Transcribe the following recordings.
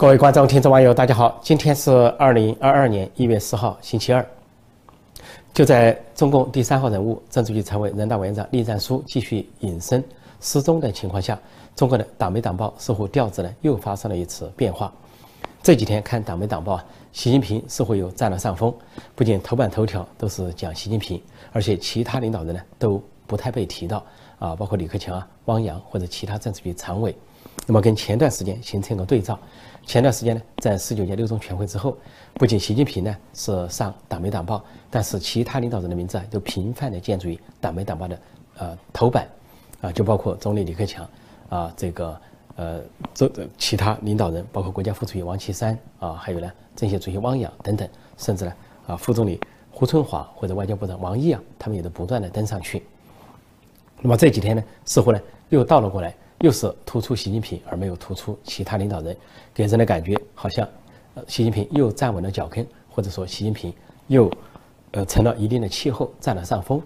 各位观众、听众、网友，大家好！今天是二零二二年一月四号，星期二。就在中共第三号人物、政治局常委、人大委员长栗战书继续隐身失踪的情况下，中国的党媒党报似乎调子呢又发生了一次变化。这几天看党媒党报啊，习近平似乎又占了上风，不仅头版头条都是讲习近平，而且其他领导人呢都不太被提到啊，包括李克强啊、汪洋或者其他政治局常委。那么跟前段时间形成一个对照，前段时间呢，在十九届六中全会之后，不仅习近平呢是上党媒党报，但是其他领导人的名字啊都频繁的见诸于党媒党报的呃头版，啊，就包括总理李克强，啊，这个呃这其他领导人，包括国家副主席王岐山啊，还有呢政协主席汪洋等等，甚至呢啊副总理胡春华或者外交部长王毅啊，他们也都不断的登上去。那么这几天呢，似乎呢又倒了过来。又是突出习近平，而没有突出其他领导人，给人的感觉好像，呃，习近平又站稳了脚跟，或者说习近平又，呃，成了一定的气候，占了上风。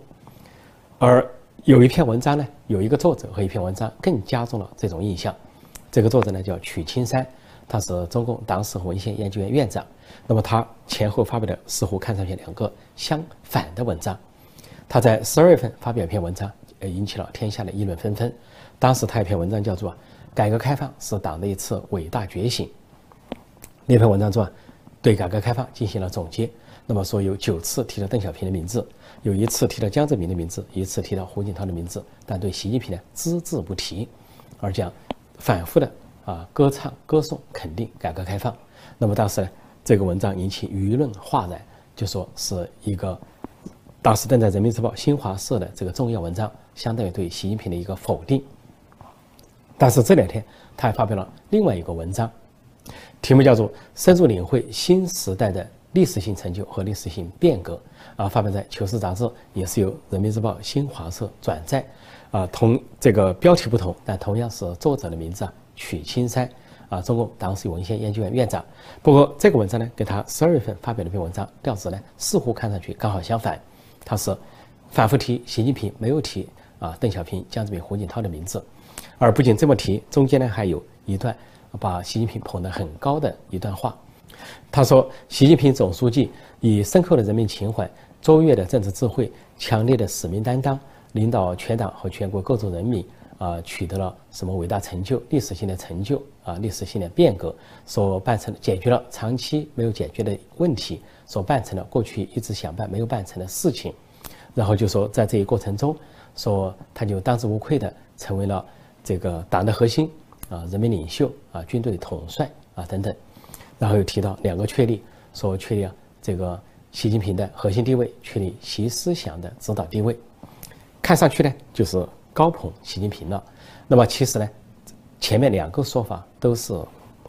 而有一篇文章呢，有一个作者和一篇文章更加重了这种印象。这个作者呢叫曲青山，他是中共党史和文献研究院院长。那么他前后发表的似乎看上去两个相反的文章。他在十二月份发表一篇文章，引起了天下的议论纷纷。当时他一篇文章叫做《改革开放是党的一次伟大觉醒》。那篇文章中，对改革开放进行了总结。那么说有九次提到邓小平的名字，有一次提到江泽民的名字，一次提到胡锦涛的名字，但对习近平呢只字不提，而讲反复的啊歌唱歌颂肯定改革开放。那么当时呢，这个文章引起舆论哗然，就说是一个当时登在人民日报新华社的这个重要文章，相当于对习近平的一个否定。但是这两天，他还发表了另外一个文章，题目叫做《深入领会新时代的历史性成就和历史性变革》，啊，发表在《求是》杂志，也是由《人民日报》新华社转载，啊，同这个标题不同，但同样是作者的名字啊，曲青山，啊，中共党史文献研究院院长。不过这个文章呢，跟他十二月份发表的一篇文章调子呢，似乎看上去刚好相反，他是反复提习近平，没有提啊邓小平、江泽民、胡锦涛的名字。而不仅这么提，中间呢还有一段把习近平捧得很高的一段话。他说：“习近平总书记以深厚的人民情怀、卓越的政治智慧、强烈的使命担当，领导全党和全国各族人民啊，取得了什么伟大成就、历史性的成就啊，历史性的变革，所办成解决了长期没有解决的问题，所办成了过去一直想办没有办成的事情。然后就说，在这一过程中，说他就当之无愧的成为了。”这个党的核心啊，人民领袖啊，军队的统帅啊等等，然后又提到两个确立，说确立啊这个习近平的核心地位，确立习思想的指导地位，看上去呢就是高捧习近平了。那么其实呢，前面两个说法都是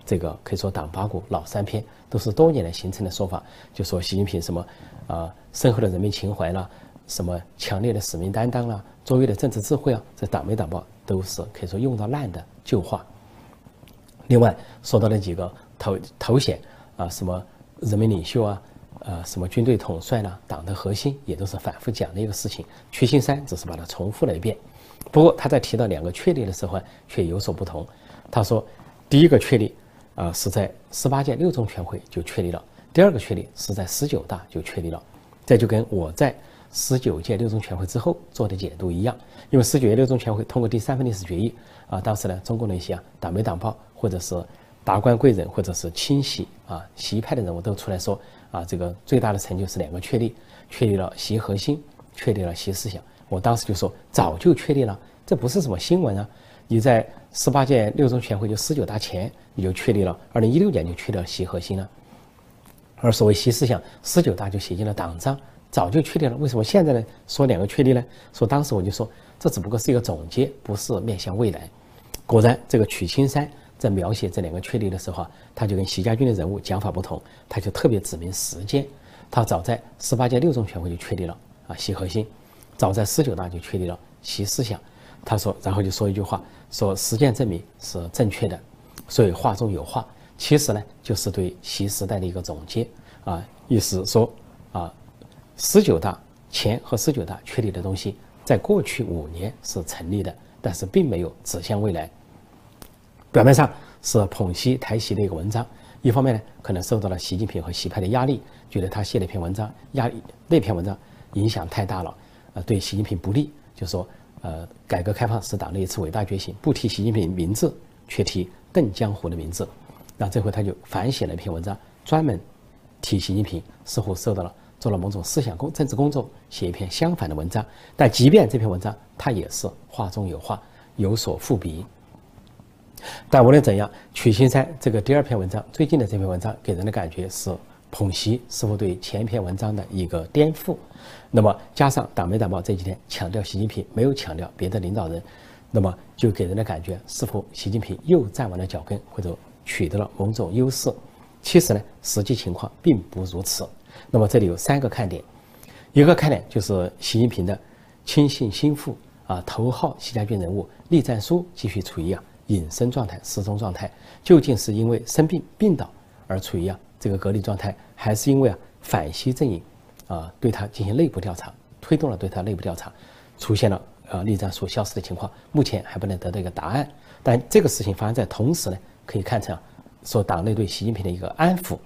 这个可以说党八股老三篇，都是多年来形成的说法，就说习近平什么啊深厚的人民情怀啦，什么强烈的使命担当啦，卓越的政治智慧啊，这党媒党报。都是可以说用到烂的旧话。另外说到那几个头头衔啊，什么人民领袖啊，呃，什么军队统帅啦，党的核心也都是反复讲的一个事情。曲青山只是把它重复了一遍。不过他在提到两个确立的时候却有所不同。他说，第一个确立啊是在十八届六中全会就确立了，第二个确立是在十九大就确立了。这就跟我在。十九届六中全会之后做的解读一样，因为十九届六中全会通过第三份历史决议啊，当时呢，中共的一些党媒党报或者是达官贵人或者是亲习啊习派的人物都出来说啊，这个最大的成就是两个确立，确立了习核心，确立了习思想。我当时就说早就确立了，这不是什么新闻啊！你在十八届六中全会就十九大前你就确立了，二零一六年就确立了习核心了，而所谓习思想，十九大就写进了党章。早就确定了，为什么现在呢？说两个确立呢？说当时我就说，这只不过是一个总结，不是面向未来。果然，这个曲青山在描写这两个确立的时候啊，他就跟习家军的人物讲法不同，他就特别指明时间。他早在十八届六中全会就确立了啊，习核心；早在十九大就确立了习思想。他说，然后就说一句话，说实践证明是正确的。所以话中有话，其实呢，就是对习时代的一个总结啊，意思说。十九大前和十九大确立的东西，在过去五年是成立的，但是并没有指向未来。表面上是捧习抬席的一个文章。一方面呢，可能受到了习近平和习派的压力，觉得他写了一篇文章，压力那篇文章影响太大了，呃，对习近平不利，就说，呃，改革开放是党的一次伟大觉醒，不提习近平名字，却提邓江湖的名字，那这回他就反写了一篇文章，专门提习近平，似乎受到了做了某种思想工政治工作，写一篇相反的文章。但即便这篇文章，他也是话中有话，有所伏笔。但无论怎样，曲青山这个第二篇文章，最近的这篇文章给人的感觉是捧习，似乎对前一篇文章的一个颠覆。那么加上党媒党报这几天强调习近平，没有强调别的领导人，那么就给人的感觉，似乎习近平又站稳了脚跟，或者取得了某种优势。其实呢，实际情况并不如此。那么这里有三个看点，一个看点就是习近平的亲信心腹啊，头号习家军人物栗战书继续处于啊。隐身状态、失踪状态，究竟是因为生病病倒而处于啊这个隔离状态，还是因为啊反西阵营啊对他进行内部调查，推动了对他内部调查，出现了啊栗战书消失的情况？目前还不能得到一个答案。但这个事情发生在同时呢，可以看成说党内对习近平的一个安抚。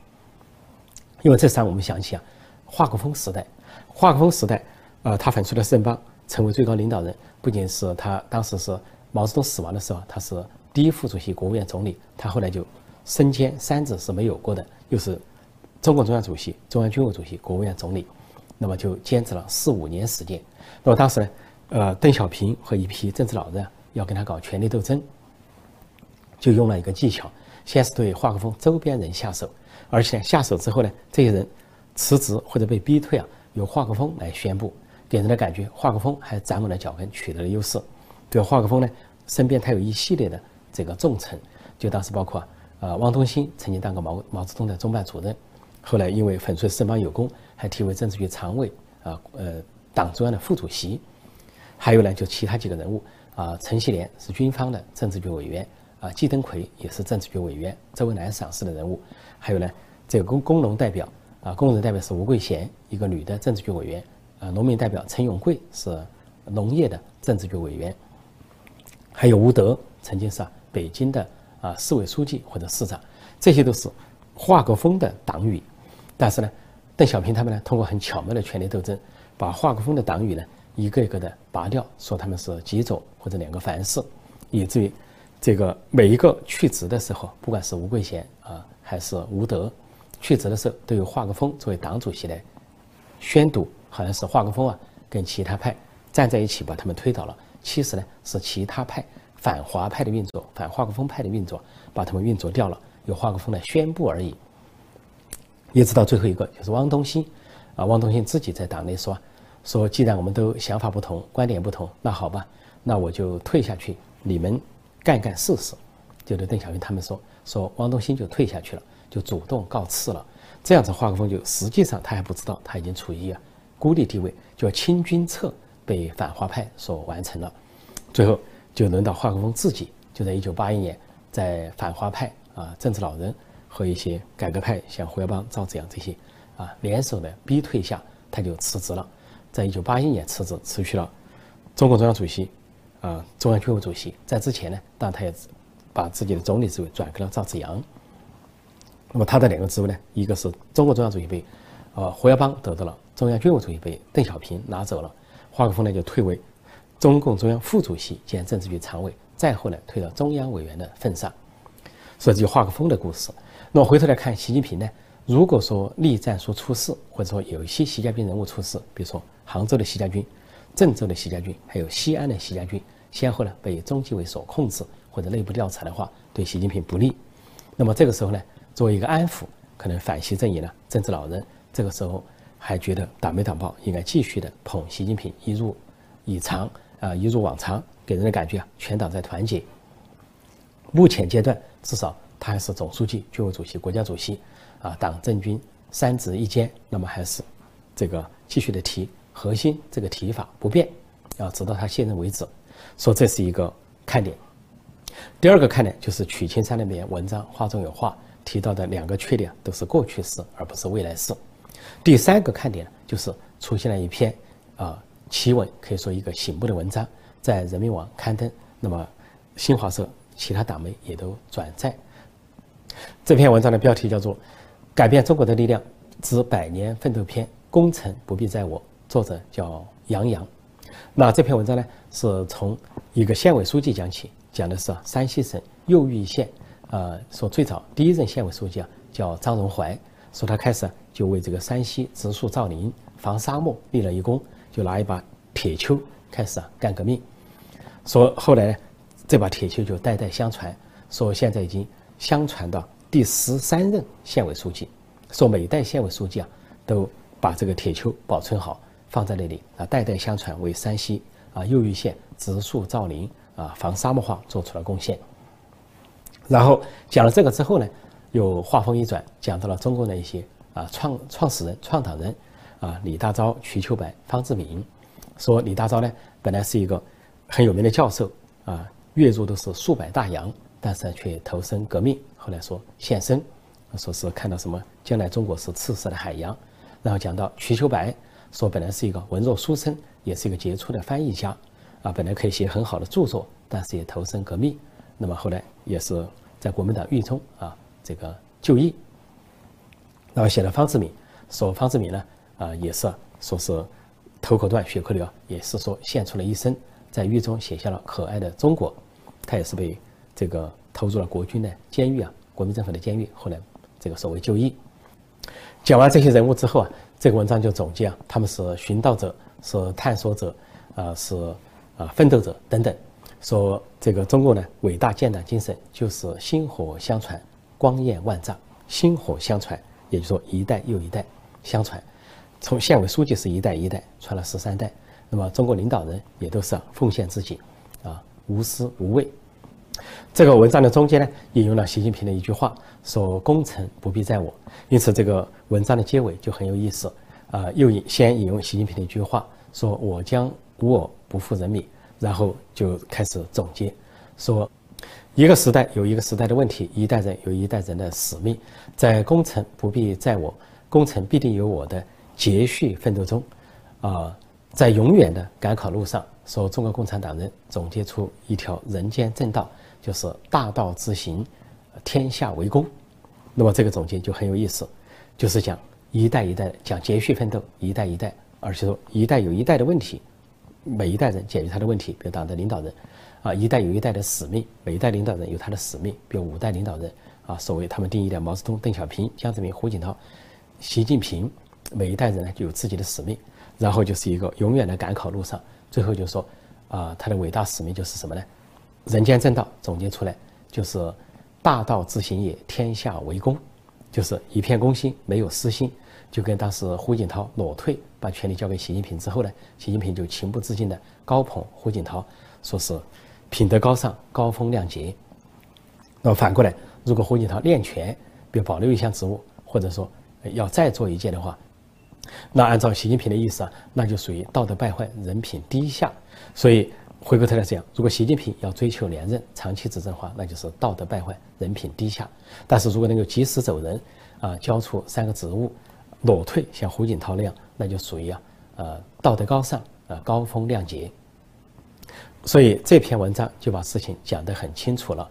因为这三我们想起啊，华国锋时代，华国锋时代，呃，他反出了圣邦，成为最高领导人，不仅是他当时是。毛泽东死亡的时候，他是第一副主席、国务院总理。他后来就身兼三职是没有过的，又是中共中央主席、中央军委主席、国务院总理，那么就坚持了四五年时间。那么当时呢，呃，邓小平和一批政治老人要跟他搞权力斗争，就用了一个技巧，先是对华国锋周边人下手，而且下手之后呢，这些人辞职或者被逼退啊，由华国锋来宣布，给人的感觉华国锋还站稳了脚跟，取得了优势。对华国锋呢，身边他有一系列的这个重臣，就当时包括啊，汪东兴曾经当过毛毛泽东的中办主任，后来因为粉碎四方有功，还提为政治局常委啊，呃，党中央的副主席。还有呢，就其他几个人物啊，陈锡联是军方的政治局委员啊，季登奎也是政治局委员，周恩来赏识的人物。还有呢，这个工工农代表啊，工人代表是吴桂贤，一个女的政治局委员啊，农民代表陈永贵是农业的政治局委员。还有吴德，曾经是北京的啊市委书记或者市长，这些都是华国锋的党羽。但是呢，邓小平他们呢，通过很巧妙的权力斗争，把华国锋的党羽呢一个一个的拔掉，说他们是极左或者两个凡是，以至于这个每一个去职的时候，不管是吴桂贤啊还是吴德，去职的时候都有华国锋作为党主席来宣读，好像是华国锋啊跟其他派站在一起把他们推倒了。其实呢，是其他派反华派的运作，反华国锋派的运作，把他们运作掉了，由华国锋来宣布而已。一直到最后一个，就是汪东兴，啊，汪东兴自己在党内说，说既然我们都想法不同，观点不同，那好吧，那我就退下去，你们干干试试。就对邓小平他们说，说汪东兴就退下去了，就主动告辞了。这样子，华国锋就实际上他还不知道，他已经处于啊孤立地位，就清君侧。被反华派所完成了，最后就轮到华国锋自己，就在一九八一年，在反华派啊政治老人和一些改革派，像胡耀邦、赵紫阳这些啊联手的逼退下，他就辞职了。在一九八一年辞职，辞去了中共中央主席啊中央军委主席。在之前呢，当然他也把自己的总理职位转给了赵紫阳。那么他的两个职位呢，一个是中共中央主席被呃胡耀邦得到了，中央军委主席被邓小平拿走了。华国锋呢就退为中共中央副主席兼政治局常委，再后来退到中央委员的份上，所以这就华国锋的故事。那么回头来看习近平呢，如果说栗战书出事，或者说有一些习家军人物出事，比如说杭州的习家军、郑州的习家军，还有西安的习家军，先后呢被中纪委所控制或者内部调查的话，对习近平不利。那么这个时候呢，作为一个安抚，可能反习阵营呢政治老人，这个时候。还觉得党没党报应该继续的捧习近平，一如以常啊，一如往常，给人的感觉啊，全党在团结。目前阶段，至少他还是总书记、军委主席、国家主席啊，党政军三职一兼，那么还是这个继续的提核心这个提法不变，啊，直到他卸任为止。说这是一个看点。第二个看点就是曲青山那篇文章话中有话提到的两个缺点，都是过去式，而不是未来式。第三个看点，就是出现了一篇啊奇文，可以说一个醒目的文章，在人民网刊登。那么新华社、其他党媒也都转载。这篇文章的标题叫做《改变中国的力量之百年奋斗篇：功成不必在我》，作者叫杨洋。那这篇文章呢，是从一个县委书记讲起，讲的是山西省右玉县，呃，说最早第一任县委书记啊叫张荣怀，说他开始就为这个山西植树造林、防沙漠立了一功，就拿一把铁锹开始啊干革命。说后来，这把铁锹就代代相传，说现在已经相传到。第十三任县委书记说：“每代县委书记啊，都把这个铁锹保存好，放在那里啊，代代相传，为山西啊右玉县植树造林啊，防沙漠化做出了贡献。”然后讲了这个之后呢，又话锋一转，讲到了中共的一些啊创创始人、创党人啊，李大钊、瞿秋白、方志敏，说李大钊呢本来是一个很有名的教授啊，月入都是数百大洋。但是却投身革命，后来说献身，说是看到什么将来中国是赤色的海洋，然后讲到瞿秋白，说本来是一个文弱书生，也是一个杰出的翻译家，啊，本来可以写很好的著作，但是也投身革命，那么后来也是在国民党狱中啊这个就义，然后写了方志敏，说方志敏呢啊也是说是头口断血口流，也是说献出了一生，在狱中写下了可爱的中国，他也是被。这个投入了国军的监狱啊，国民政府的监狱。后来，这个所谓就义。讲完这些人物之后啊，这个文章就总结啊，他们是寻道者，是探索者，啊，是啊奋斗者等等。说这个中国呢，伟大建党精神就是薪火相传，光焰万丈。薪火相传，也就是说一代又一代相传。从县委书记是一代一代传了十三代，那么中国领导人也都是奉献自己，啊，无私无畏。这个文章的中间呢，引用了习近平的一句话，说“功成不必在我”。因此，这个文章的结尾就很有意思。啊，又引先引用习近平的一句话，说“我将无我不负人民”，然后就开始总结，说一个时代有一个时代的问题，一代人有一代人的使命，在功成不必在我，功成必定有我的节续奋斗中，啊，在永远的赶考路上。说中国共产党人总结出一条人间正道，就是大道之行，天下为公。那么这个总结就很有意思，就是讲一代一代讲节续奋斗，一代一代，而且说一代有一代的问题，每一代人解决他的问题，比如党的领导人，啊，一代有一代的使命，每一代领导人有他的使命，比如五代领导人，啊，所谓他们定义的毛泽东、邓小平、江泽民、胡锦涛、习近平，每一代人呢就有自己的使命，然后就是一个永远的赶考路上。最后就说，啊，他的伟大使命就是什么呢？人间正道总结出来就是大道之行也，天下为公，就是一片公心，没有私心。就跟当时胡锦涛裸退，把权力交给习近平之后呢，习近平就情不自禁的高捧胡锦涛，说是品德高尚、高风亮节。那么反过来，如果胡锦涛练权，比如保留一项职务，或者说要再做一届的话。那按照习近平的意思啊，那就属于道德败坏、人品低下。所以回过头来讲，如果习近平要追求连任、长期执政的话，那就是道德败坏、人品低下。但是如果能够及时走人，啊，交出三个职务，裸退，像胡锦涛那样，那就属于啊，呃，道德高尚，呃，高风亮节。所以这篇文章就把事情讲得很清楚了。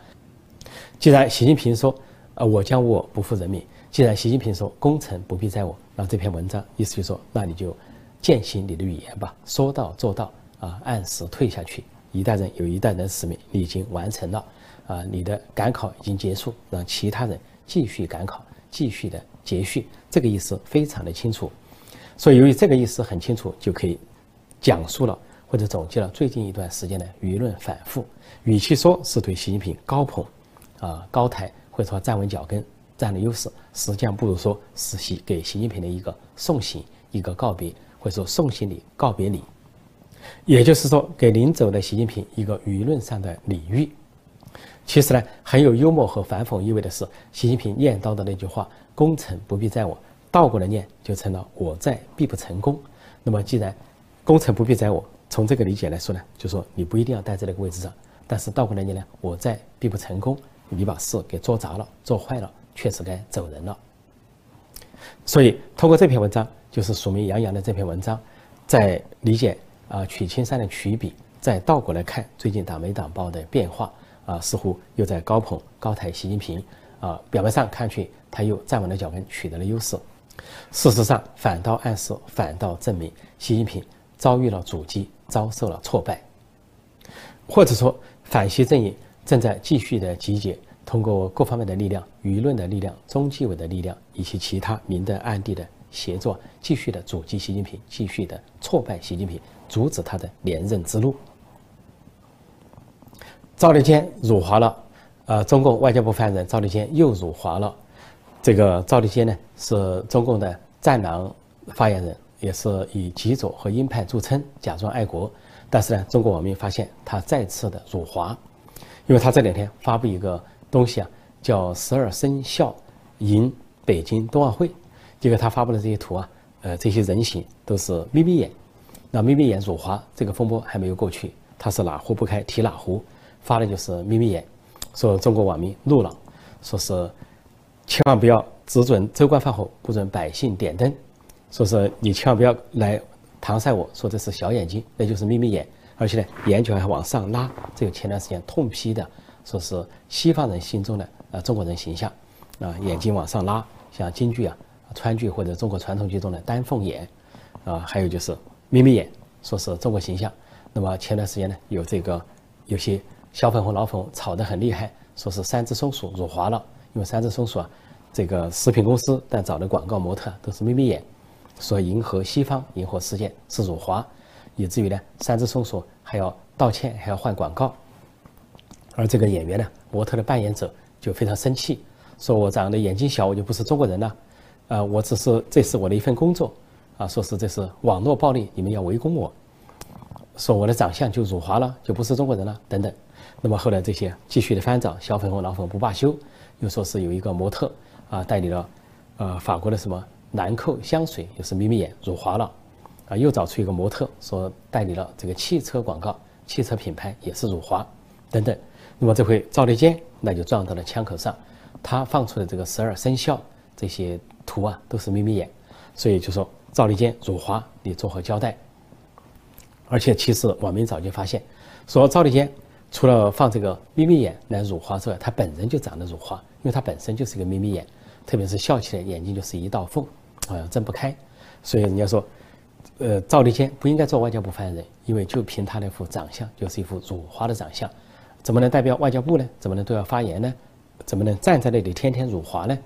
既然习近平说，呃，我将我不负人民。既然习近平说功成不必在我，那这篇文章意思就是说，那你就践行你的语言吧，说到做到啊，按时退下去。一代人有一代人的使命，你已经完成了啊，你的赶考已经结束，让其他人继续赶考，继续的节续。这个意思非常的清楚，所以由于这个意思很清楚，就可以讲述了或者总结了最近一段时间的舆论反复。与其说是对习近平高捧啊高抬，或者说站稳脚跟。占了优势，实际上不如说是习给习近平的一个送行、一个告别，或者说送行礼、告别礼，也就是说给临走的习近平一个舆论上的礼遇。其实呢，很有幽默和反讽意味的是，习近平念叨的那句话“功成不必在我”，倒过来念就成了“我在必不成功”。那么既然“功成不必在我”，从这个理解来说呢，就说你不一定要待在那个位置上，但是倒过来念呢，“我在必不成功”，你把事给做砸了、做坏了。确实该走人了，所以通过这篇文章，就是署名杨洋的这篇文章，在理解啊曲青山的曲笔，再倒过来看最近党媒党报的变化啊，似乎又在高捧高抬习近平啊，表面上看去他又站稳了脚跟，取得了优势。事实上，反倒暗示，反倒证明，习近平遭遇了阻击，遭受了挫败，或者说反习阵营正在继续的集结，通过各方面的力量、舆论的力量、中纪委的力量以及其他明的暗地的协作，继续的阻击习近平，继续的挫败习近平，阻止他的连任之路。赵立坚辱华了，呃，中共外交部发言人赵立坚又辱华了。这个赵立坚呢，是中共的战狼发言人，也是以极左和鹰派著称，假装爱国。但是呢，中国网民发现他再次的辱华，因为他这两天发布一个东西啊，叫“十二生肖迎北京冬奥会”，结果他发布的这些图啊，呃，这些人形都是眯眯眼。那眯眯眼辱华这个风波还没有过去，他是哪壶不开提哪壶。发的就是眯眯眼，说中国网民怒了，说是千万不要只准州官放火，不准百姓点灯，说是你千万不要来搪塞我说这是小眼睛，那就是眯眯眼，而且呢眼角还往上拉，这个前段时间痛批的，说是西方人心中的啊中国人形象，啊眼睛往上拉，像京剧啊川剧或者中国传统剧中的丹凤眼，啊还有就是眯眯眼，说是中国形象。那么前段时间呢有这个有些。小粉红、老粉吵得很厉害，说是三只松鼠辱华了，因为三只松鼠啊，这个食品公司但找的广告模特都是眯眯眼，说迎合西方、迎合世界是辱华，以至于呢，三只松鼠还要道歉，还要换广告。而这个演员呢，模特的扮演者就非常生气，说我长得眼睛小，我就不是中国人了，啊，我只是这是我的一份工作，啊，说是这是网络暴力，你们要围攻我，说我的长相就辱华了，就不是中国人了，等等。那么后来这些继续的翻找，小粉红、老粉不罢休，又说是有一个模特啊代理了，呃法国的什么兰蔻香水，又是眯眯眼辱华了，啊又找出一个模特说代理了这个汽车广告，汽车品牌也是辱华，等等。那么这回赵立坚那就撞到了枪口上，他放出的这个十二生肖这些图啊都是眯眯眼，所以就说赵立坚辱华，你作何交代？而且其实网民早就发现，说赵立坚。除了放这个眯眯眼来辱华之外，他本人就长得辱华，因为他本身就是一个眯眯眼，特别是笑起来眼睛就是一道缝，好像睁不开。所以人家说，呃，赵立坚不应该做外交部发言人，因为就凭他那副长相，就是一副辱华的长相，怎么能代表外交部呢？怎么能都要发言呢？怎么能站在那里天天辱华呢？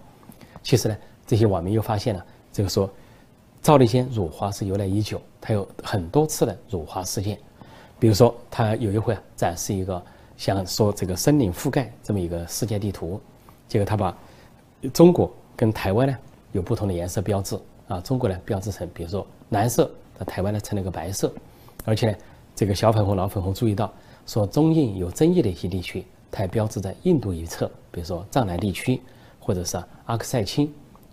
其实呢，这些网民又发现了，这个说赵立坚辱华是由来已久，他有很多次的辱华事件。比如说，他有一回啊展示一个像说这个森林覆盖这么一个世界地图，结果他把中国跟台湾呢有不同的颜色标志啊，中国呢标志成比如说蓝色，在台湾呢成了个白色，而且呢这个小粉红、老粉红注意到说中印有争议的一些地区，它还标志在印度一侧，比如说藏南地区或者是阿克塞钦，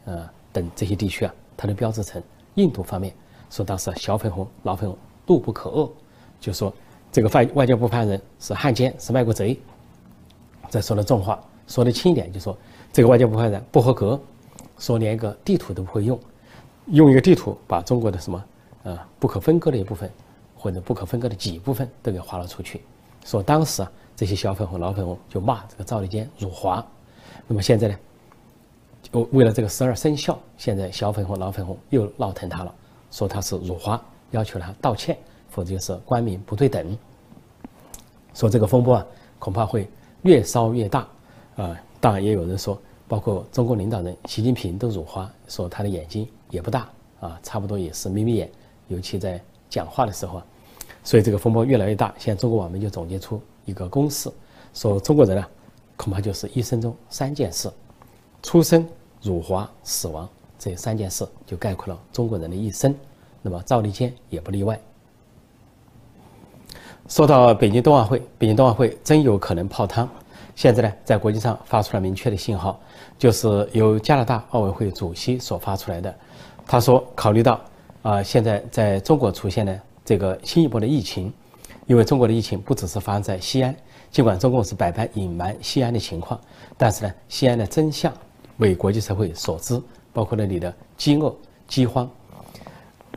呃等这些地区啊，它都标志成印度方面，说当时小粉红、老粉红怒不可遏。就说这个外外交部发言人是汉奸，是卖国贼。再说的重话，说的轻一点，就说这个外交部发言人不合格，说连一个地图都不会用，用一个地图把中国的什么呃不可分割的一部分或者不可分割的几部分都给划了出去。说当时啊，这些小粉红、老粉红就骂这个赵立坚辱华。那么现在呢，就为了这个十二生肖，现在小粉红、老粉红又闹腾他了，说他是辱华，要求他道歉。否则就是官民不对等。说这个风波啊，恐怕会越烧越大啊！当然也有人说，包括中国领导人习近平都辱华，说他的眼睛也不大啊，差不多也是眯眯眼，尤其在讲话的时候啊。所以这个风波越来越大。现在中国网民就总结出一个公式，说中国人啊，恐怕就是一生中三件事：出生、辱华、死亡这三件事，就概括了中国人的一生。那么赵立坚也不例外。说到北京冬奥会，北京冬奥会真有可能泡汤。现在呢，在国际上发出了明确的信号，就是由加拿大奥委会主席所发出来的。他说，考虑到啊，现在在中国出现了这个新一波的疫情，因为中国的疫情不只是发生在西安，尽管中共是百般隐瞒西安的情况，但是呢，西安的真相为国际社会所知，包括了你的饥饿、饥荒。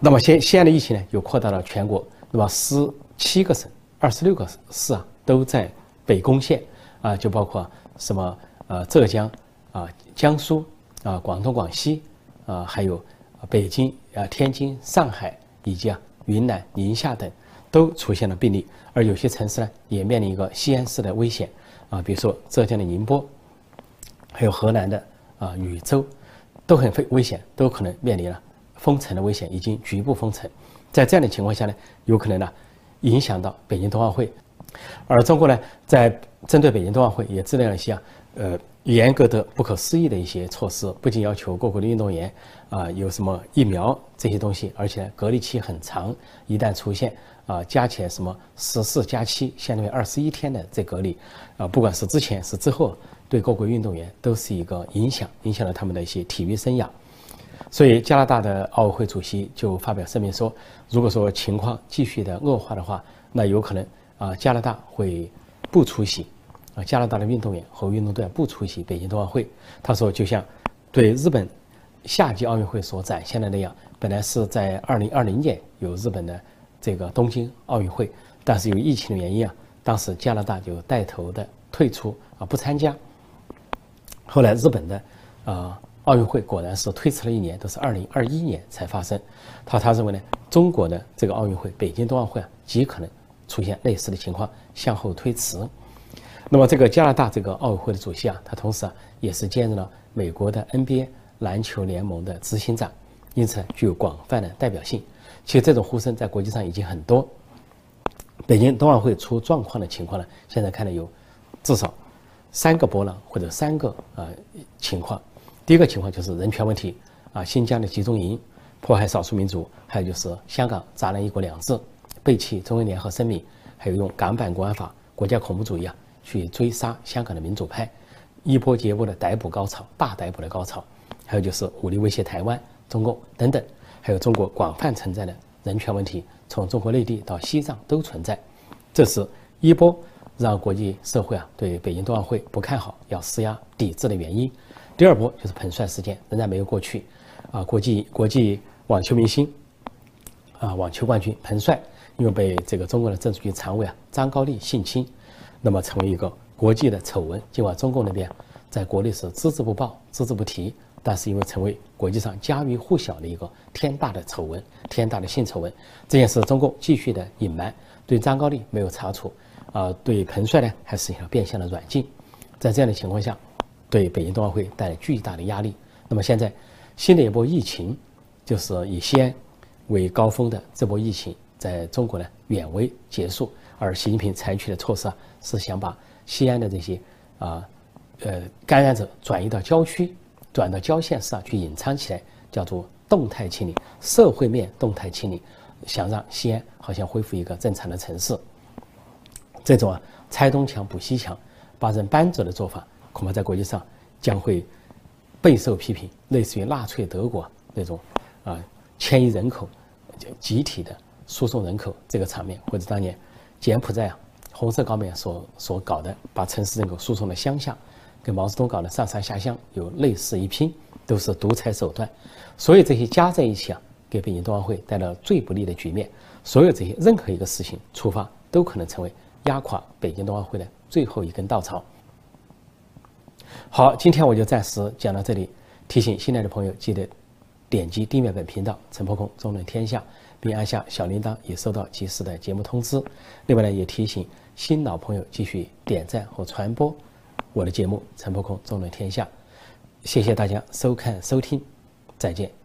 那么，现现在的疫情呢，又扩大到全国，那么十七个省。二十六个市啊，都在北宫县啊，就包括什么呃浙江、啊江苏啊广东、广西啊还有北京啊天津、上海以及啊云南、宁夏等都出现了病例，而有些城市呢也面临一个西安市的危险啊，比如说浙江的宁波，还有河南的啊宇宙，都很危危险，都可能面临了封城的危险，已经局部封城。在这样的情况下呢，有可能呢影响到北京冬奥会，而中国呢在针对北京冬奥会也制定了一些呃严格的不可思议的一些措施，不仅要求各国的运动员啊有什么疫苗这些东西，而且隔离期很长，一旦出现啊加起来什么十四加七，相当于二十一天的这隔离，啊不管是之前是之后，对各国运动员都是一个影响，影响了他们的一些体育生涯。所以，加拿大的奥委会主席就发表声明说，如果说情况继续的恶化的话，那有可能啊，加拿大会不出席，啊，加拿大的运动员和运动队不出席北京冬奥会。他说，就像对日本夏季奥运会所展现的那样，本来是在二零二零年有日本的这个东京奥运会，但是由于疫情的原因啊，当时加拿大就带头的退出啊，不参加。后来日本的啊。奥运会果然是推迟了一年，都是二零二一年才发生。他他认为呢，中国的这个奥运会，北京冬奥会啊，极可能出现类似的情况，向后推迟。那么这个加拿大这个奥委会的主席啊，他同时啊也是兼任了美国的 NBA 篮球联盟的执行长，因此具有广泛的代表性。其实这种呼声在国际上已经很多。北京冬奥会出状况的情况呢，现在看来有至少三个波浪或者三个啊情况。第一个情况就是人权问题啊，新疆的集中营迫害少数民族，还有就是香港砸烂一国两制，背弃中英联合声明，还有用港版国安法、国家恐怖主义啊去追杀香港的民主派，一波接一波的逮捕高潮，大逮捕的高潮，还有就是武力威胁台湾、中共等等，还有中国广泛存在的人权问题，从中国内地到西藏都存在，这是一波让国际社会啊对北京冬奥会不看好，要施压抵制的原因。第二波就是彭帅事件，仍然没有过去，啊，国际国际网球明星，啊，网球冠军彭帅，因为被这个中国的政治局常委啊张高丽性侵，那么成为一个国际的丑闻。尽管中共那边在国内是只字不报、只字不提，但是因为成为国际上家喻户晓的一个天大的丑闻、天大的性丑闻，这件事中共继续的隐瞒，对张高丽没有查处，啊，对彭帅呢还实行了变相的软禁，在这样的情况下。对北京冬奥会带来巨大的压力。那么现在，新的一波疫情，就是以西安为高峰的这波疫情，在中国呢远未结束。而习近平采取的措施啊，是想把西安的这些啊呃感染者转移到郊区，转到郊县市啊去隐藏起来，叫做动态清理，社会面动态清理，想让西安好像恢复一个正常的城市。这种啊拆东墙补西墙，把人搬走的做法。恐怕在国际上将会备受批评，类似于纳粹德国那种啊迁移人口、集体的输送人口这个场面，或者当年柬埔寨啊红色高棉所所搞的把城市人口输送到乡下，跟毛泽东搞的上山下乡有类似一拼，都是独裁手段。所以这些加在一起啊，给北京冬奥会带来最不利的局面。所有这些任何一个事情出发，都可能成为压垮北京冬奥会的最后一根稻草。好，今天我就暂时讲到这里。提醒新来的朋友，记得点击订阅本频道“陈破空中论天下”，并按下小铃铛，以收到及时的节目通知。另外呢，也提醒新老朋友继续点赞和传播我的节目“陈破空中论天下”。谢谢大家收看收听，再见。